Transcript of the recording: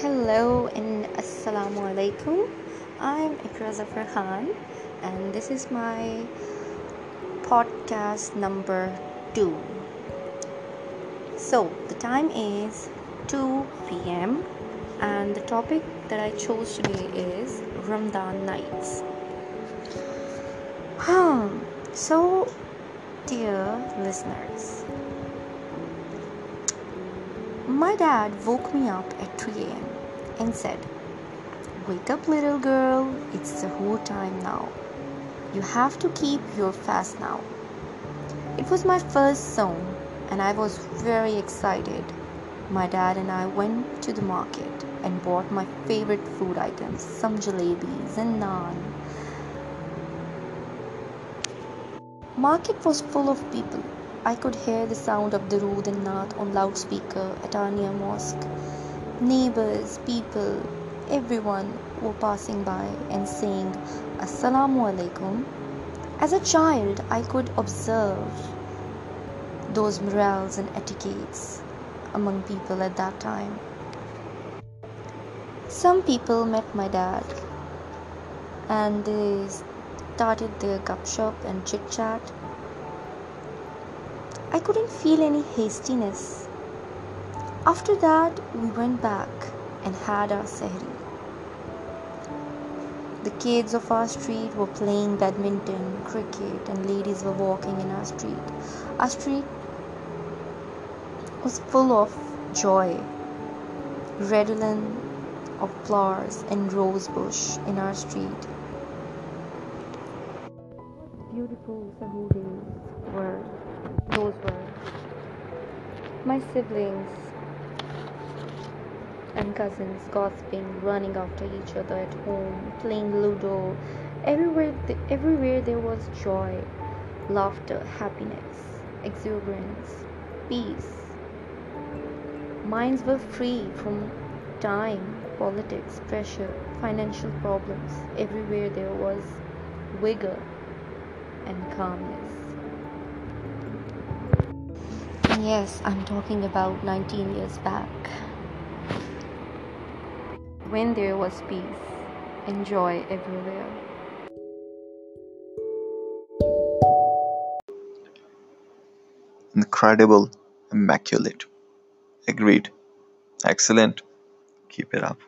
Hello and Assalamu alaikum. I'm Ikra Zafar Khan and this is my podcast number 2. So, the time is 2 pm and the topic that I chose today is Ramadan nights. Hmm. So, dear listeners, my dad woke me up at 3 am and said, Wake up, little girl, it's the whole time now. You have to keep your fast now. It was my first song, and I was very excited. My dad and I went to the market and bought my favorite food items some jalebis and naan. Market was full of people I could hear the sound of the Darood and Naat on loudspeaker at our near mosque. Neighbors, people, everyone were passing by and saying Assalamu alaikum. As a child, I could observe those morals and etiquettes among people at that time. Some people met my dad and they started their gupshup and chit chat I couldn't feel any hastiness. After that, we went back and had our sehri. The kids of our street were playing badminton, cricket, and ladies were walking in our street. Our street was full of joy, redolent of flowers and rose bush in our street. Beautiful Sahur days were those were my siblings and cousins gossiping, running after each other at home, playing Ludo. Everywhere, everywhere there was joy, laughter, happiness, exuberance, peace. Minds were free from time, politics, pressure, financial problems. Everywhere there was vigor and calmness. Yes, I'm talking about 19 years back. When there was peace and joy everywhere. Incredible, immaculate. Agreed. Excellent. Keep it up.